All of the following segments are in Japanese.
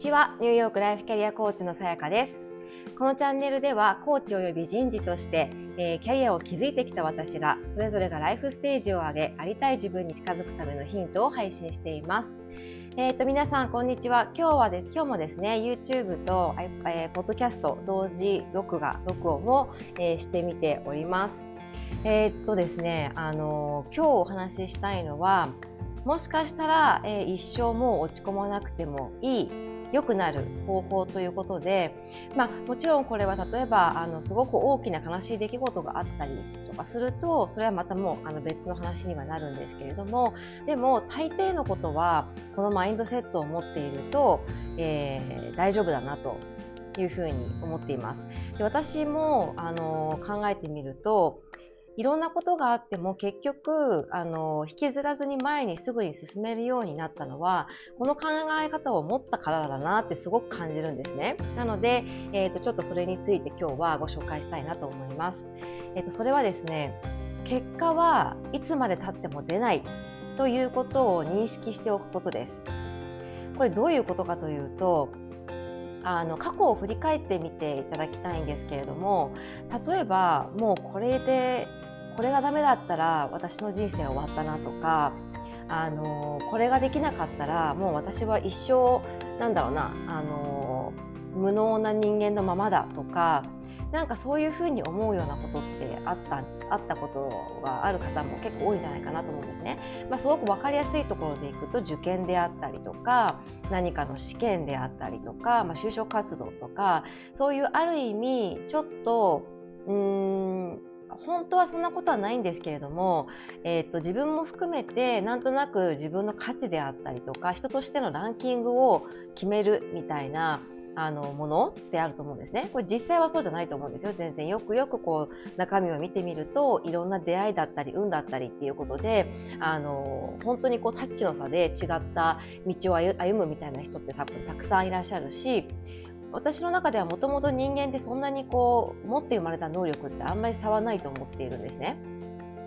ちは。ニューヨークライフキャリアコーチのさやかです。このチャンネルではコーチ及び人事として、えー、キャリアを築いてきた私がそれぞれがライフステージを上げありたい自分に近づくためのヒントを配信しています。えーと、皆さんこんにちは。今日はです今日もですね YouTube と、えー、ポッドキャスト同時録画録音を、えー、してみております。えー、っとですねあの今日お話ししたいのはもしかしたら、えー、一生もう落ち込まなくてもいい良くなる方法ということで、まあ、もちろんこれは例えばあのすごく大きな悲しい出来事があったりとかするとそれはまたもうあの別の話にはなるんですけれどもでも大抵のことはこのマインドセットを持っていると、えー、大丈夫だなというふうに思っています。で私もあの考えてみるといろんなことがあっても結局あの引きずらずに前にすぐに進めるようになったのはこの考え方を持ったからだなってすごく感じるんですね。なので、えーと、ちょっとそれについて今日はご紹介したいなと思います。えーと、それはですね結果はいつまでたっても出ないということを認識しておくことです。これどういうことかというとあの過去を振り返ってみていただきたいんですけれども例えばもうこれでこれがダメだったら私の人生終わったなとかあのこれができなかったらもう私は一生なんだろうなあの無能な人間のままだとかなんかそういうふうに思うようなことってあったあったことがある方も結構多いんじゃないかなと思うんですね。まあ、すごく分かりやすいところでいくと受験であったりとか何かの試験であったりとか、まあ、就職活動とかそういうある意味ちょっとうーん本当はそんなことはないんですけれども、えーと、自分も含めてなんとなく自分の価値であったりとか人としてのランキングを決めるみたいなあのものってあると思うんですね。これ実際はそうじゃないと思うんですよ。全然よくよくこう中身を見てみるといろんな出会いだったり運だったりっていうことであの本当にこうタッチの差で違った道を歩むみたいな人って多分たくさんいらっしゃるし私の中ではもともと人間ってそんなにこう持って生まれた能力ってあんまり差はないと思っているんですね。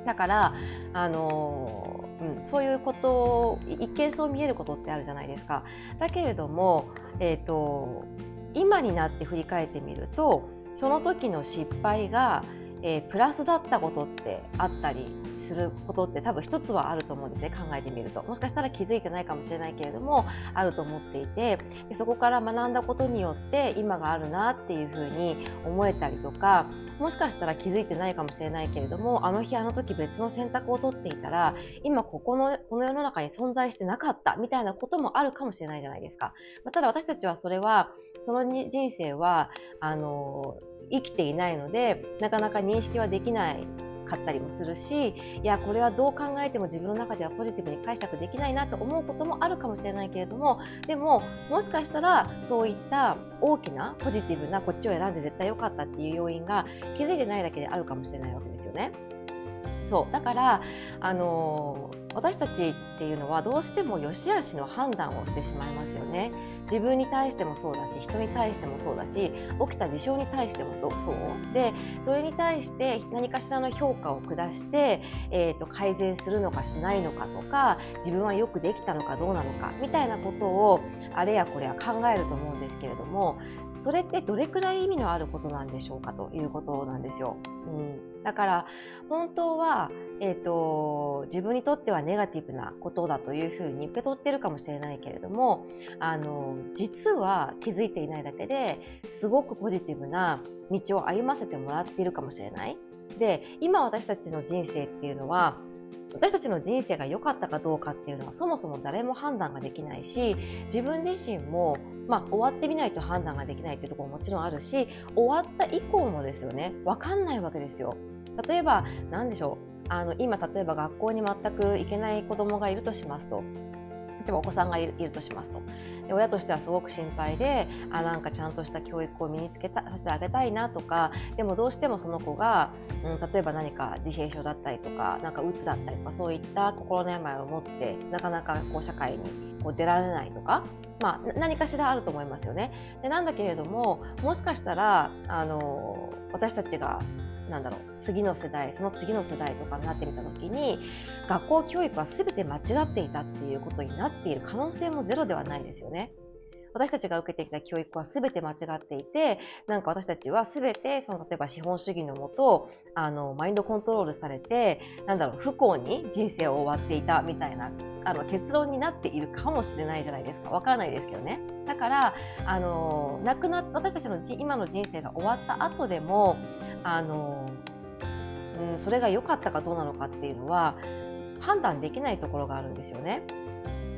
だからあの、うん、そういうことを一見そう見えることってあるじゃないですか。だけれども、えーと、今になって振り返ってみるとその時の失敗が、えー、プラスだったことってあったりすることって多分一つはあると思うんですね考えてみるともしかしたら気づいてないかもしれないけれどもあると思っていてでそこから学んだことによって今があるなっていうふうに思えたりとかもしかしたら気づいてないかもしれないけれどもあの日あの時別の選択を取っていたら今ここのこの世の中に存在してなかったみたいなこともあるかもしれないじゃないですか。まあ、ただ私たちはそれはその人生はあの生きていないのでなかなか認識はできないかったりもするしいやこれはどう考えても自分の中ではポジティブに解釈できないなと思うこともあるかもしれないけれどもでももしかしたらそういった大きなポジティブなこっちを選んで絶対良かったっていう要因が気づいてないだけであるかもしれないわけですよね。そうだからあの私たちっていうのはどうしても良し悪しの判断をしてしまいますよね。自分に対してもそうだし人に対してもそうだし起きた事象に対してもそうでそれに対して何かしらの評価を下して、えーと、改善するのかしないのかとか自分はよくできたのかどうなのかみたいなことをあれやこれや考えると思うんですけれどもそれってどれくらい意味のあることなんでしょうかということなんですよ。うん、だから本当は、えーと、自分にとってはネガティブなことだというふうに受け取ってるかもしれないけれどもあの実は気づいていないだけですごくポジティブな道を歩ませてもらっているかもしれない。で今私たちの人生っていうのは私たちの人生が良かったかどうかっていうのはそもそも誰も判断ができないし自分自身も、まあ、終わってみないと判断ができないっていうところももちろんあるし終わった以降もですよね。分かんないわけですよ。例えば何でしょう。あの今例えば学校に全く行けない子供がいるとしますと。例えばお子さんがいるとしますと親としてはすごく心配であなんかちゃんとした教育を身につけたさせてあげたいなとかでもどうしてもその子が、うん、例えば何か自閉症だったりとかなんかうつだったりとかそういった心の病を持ってなかなかこう社会にこう出られないとか、まあ、何かしらあると思いますよね。でなんだけれどももしかしたらあの私たちがなんだろう次の世代その次の世代とかになってみた時に学校教育は全て間違っていたっていうことになっている可能性もゼロではないですよね。私たちが受けてきた教育は全て間違っていてなんか私たちは全てその例えば資本主義のもとあのマインドコントロールされてなんだろう不幸に人生を終わっていたみたいなあの結論になっているかもしれないじゃないですかわからないですけどねだからあの亡くなっ私たちの今の人生が終わった後でもあの、うん、それが良かったかどうなのかっていうのは判断できないところがあるんですよね。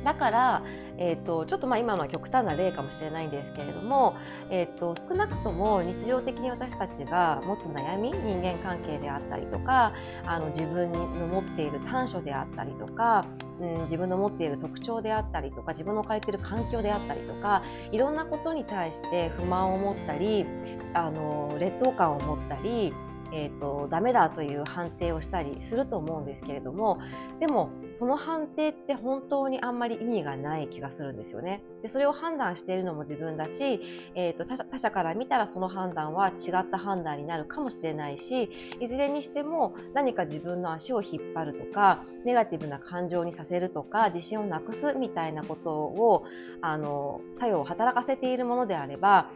だから、えーと、ちょっとまあ今のは極端な例かもしれないんですけれども、えーと、少なくとも日常的に私たちが持つ悩み人間関係であったりとかあの自分の持っている短所であったりとか、うん、自分の持っている特徴であったりとか自分の置かれている環境であったりとかいろんなことに対して不満を持ったりあの劣等感を持ったりえーと、ダメだという判定をしたりすると思うんですけれどもでもその判定って本当にあんまり意味がない気がするんですよね。でそれを判断しているのも自分だし、えーと、他他者から見たらその判断は違った判断になるかもしれないしいずれにしても何か自分の足を引っ張るとかネガティブな感情にさせるとか自信をなくすみたいなことをあの作用を働かせているものであれば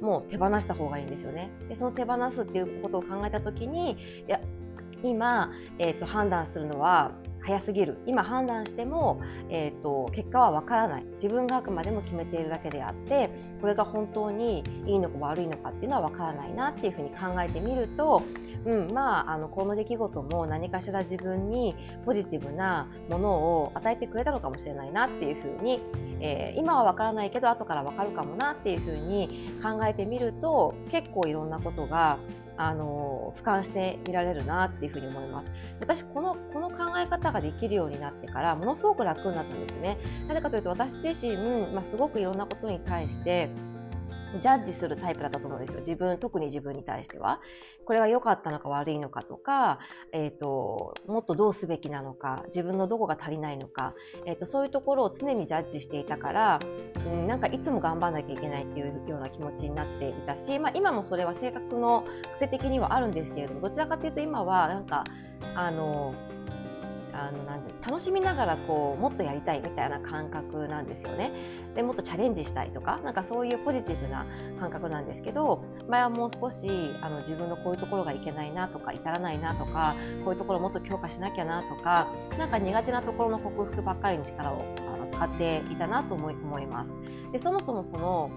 もう手放した方がいいんですよね。でその手放すっていうことを考えた時にいや今、えーと、判断するのは早すぎる今判断しても、えーと、結果はわからない自分があくまでも決めているだけであってこれが本当にいいのか悪いのかっていうのはわからないなっていうふうに考えてみると、うん、まああのこの出来事も何かしら自分にポジティブなものを与えてくれたのかもしれないなっていうふうにえー、今は分からないけど後から分かるかもなっていうふうに考えてみると結構いろんなことがあの俯瞰して見られるなっていうふうに思います。私このこの考え方ができるようになってからものすごく楽になったんですね。なぜかというと私自身、まあ、すごくいろんなことに対してジャッジするタイプだったと思うんですよ。自分、特に自分に対しては。これが良かったのか悪いのかとか、えっ、ー、と、もっとどうすべきなのか、自分のどこが足りないのか、えっ、ー、と、そういうところを常にジャッジしていたから、うん、なんかいつも頑張らなきゃいけないっていうような気持ちになっていたし、まあ今もそれは性格の癖的にはあるんですけれども、どちらかというと今はなんか、あの、あのなん楽しみながらこうもっとやりたいみたいな感覚なんですよね。でもっとチャレンジしたいとかなんかそういうポジティブな感覚なんですけど前はもう少しあの自分のこういうところがいけないなとか至らないなとかこういうところをもっと強化しなきゃなとかなんか苦手なところの克服ばっかりに力をあの使っていたなと思い思います。でそもそもその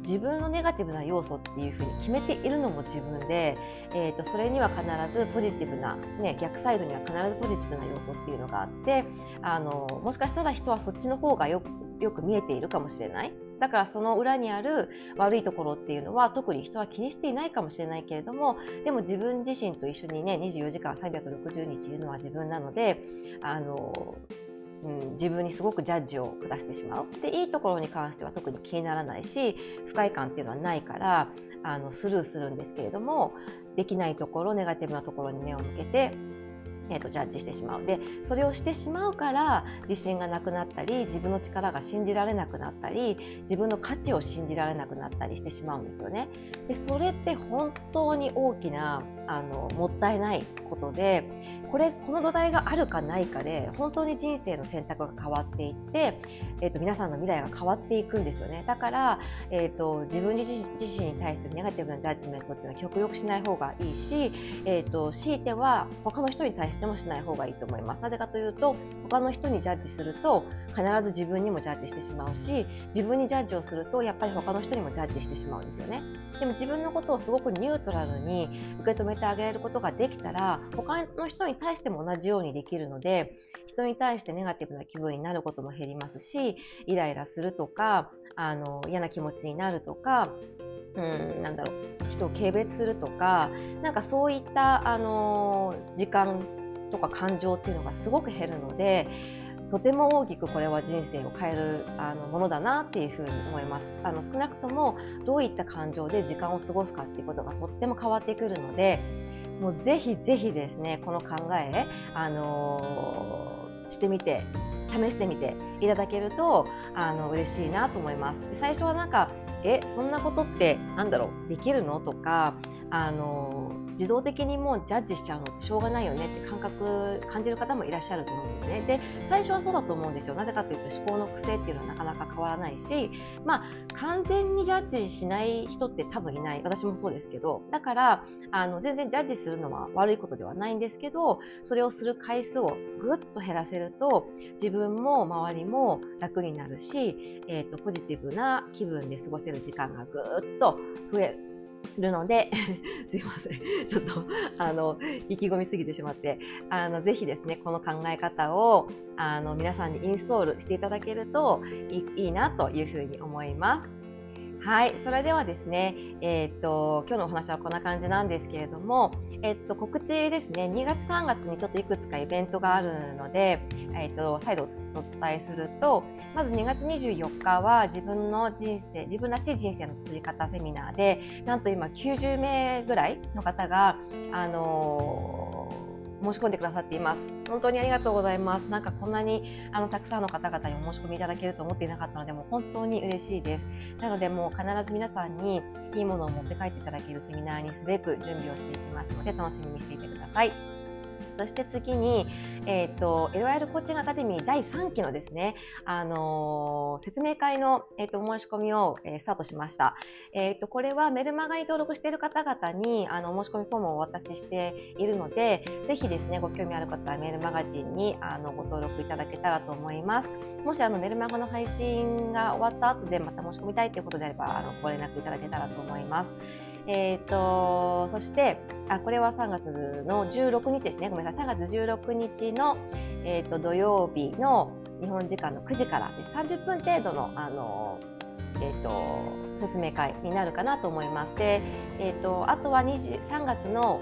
自分のネガティブな要素っていうふうに決めているのも自分で、えー、とそれには必ずポジティブな、ね、逆サイドには必ずポジティブな要素っていうのがあってあのもしかしたら人はそっちの方がよくよく見えているかもしれない。だからその裏にある悪いところっていうのは特に人は気にしていないかもしれないけれどもでも自分自身と一緒にね24時間360日いるのは自分なのであのうん、自分にすごくジャッジを下してしまうでいいところに関しては特に気にならないし不快感っていうのはないからあのスルーするんですけれどもできないところネガティブなところに目を向けてえーと、ジャッジしてしまうでそれをしてしまうから自信がなくなったり自分の力が信じられなくなったり自分の価値を信じられなくなったりしてしまうんですよね。でそれって本当に大きなあのもったいないことでこれこの土台があるかないかで本当に人生の選択が変わっていって、えーと、皆さんの未来が変わっていくんですよね。だから、えーと、自分自身に対するネガティブなジャッジメントっていうのは極力しない方がいいし、えーと強いては他の人に対してもしない方がいいと思います。なぜかというと他の人にジャッジすると必ず自分にもジャッジしてしまうし自分にジャッジをするとやっぱり他の人にもジャッジしてしまうんですよね。でも自分のことをすごくニュートラルに受け止めてあげられることができたら他の人に対しても同じようにできるので人に対してネガティブな気分になることも減りますしイライラするとかあの嫌な気持ちになるとかうんなんだろう人を軽蔑するとかなんかそういったあの時間とか感情っていうのがすごく減るのでとても大きくこれは人生を変えるあのものだなっていうふうに思います。あの少なくともどういった感情で時間を過ごすかっていうことがとっても変わってくるのでもうぜひぜひですねこの考え、あのー、してみて試してみていただけるとあの嬉しいなと思います。最初はなんかえそんなことってなんだろう？できるの？とかあの自動的にもうジャッジしちゃうのってしょうがないよねって感覚感じる方もいらっしゃると思うんですね。で最初はそうだと思うんですよ。なぜかというと思考の癖っていうのはなかなか変わらないし、まあ、完全にジャッジしない人って多分いない私もそうですけどだからあの全然ジャッジするのは悪いことではないんですけどそれをする回数をぐっと減らせると自分も周りも楽になるし、えーと、ポジティブな気分で過ごせる時間がぐっと増えるので すいません。ちょっとあの意気込みすぎてしまって。あのぜひですねこの考え方をあの皆さんにインストールしていただけるといいなというふうに思います。はい、それではですね、えー、っと今日のお話はこんな感じなんですけれども、えっと告知ですね、2月3月にちょっといくつかイベントがあるので、えー、っと再度お伝えすると、まず2月24日は自分の人生、自分らしい人生の作り方セミナーで、なんと今90名ぐらいの方が、あのー申し込んでくださっています。本当にありがとうございます。なんかこんなにあのたくさんの方々にお申し込みいただけると思っていなかったので、もう本当に嬉しいです。なので、もう必ず皆さんにいいものを持って帰っていただけるセミナーにすべく準備をしていきますので、楽しみにしていてください。そして次に、えっ、ー、と、LIL コーチングアカデミー第3期のですね、あのー、説明会の、えーと、申し込みを、えー、スタートしました。えっ、と、これはメルマガに登録している方々に、あの、申し込みフォームをお渡ししているので、ぜひですね、ご興味ある方はメールマガジンに、あの、ご登録いただけたらと思います。もし、あの、メルマガの配信が終わった後でまた申し込みたいということであれば、あの、ご連絡いただけたらと思います。えっ、ー、と、そして、あ、これは3月の16日ですね。ごめんなさい。3月16日の、えっ、ー、と、土曜日の日本時間の9時からね30分程度の、あの、えっ、ー、と、説明会になるかなと思います。で、えっ、と、あとは3月の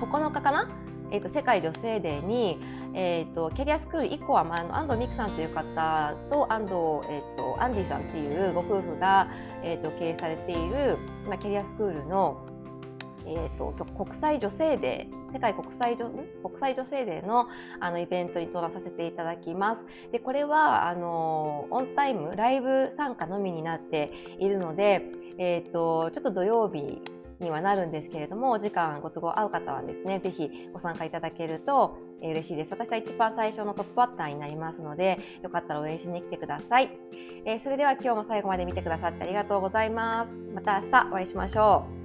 9日かなえっ、と、世界女性デーに、えーと、キャリアスクール1個は、まあ、あの安藤美久さんという方と安藤、えーと、アンディさんっていうご夫婦が、えーと、経営されている、まあ、キャリアスクールの、えー、と国際女性デー世界国際女国際女性デーのあのイベントに登壇させていただきます。でこれはあのオンタイムライブ参加のみになっているので、えー、とちょっと土曜日にはなるんですけれども、お時間ご都合合う方はですね、ぜひご参加いただけると嬉しいです。私は一番最初のトップバッターになりますので、よかったら応援しに来てください。えー、それでは今日も最後まで見てくださってありがとうございます。また明日お会いしましょう。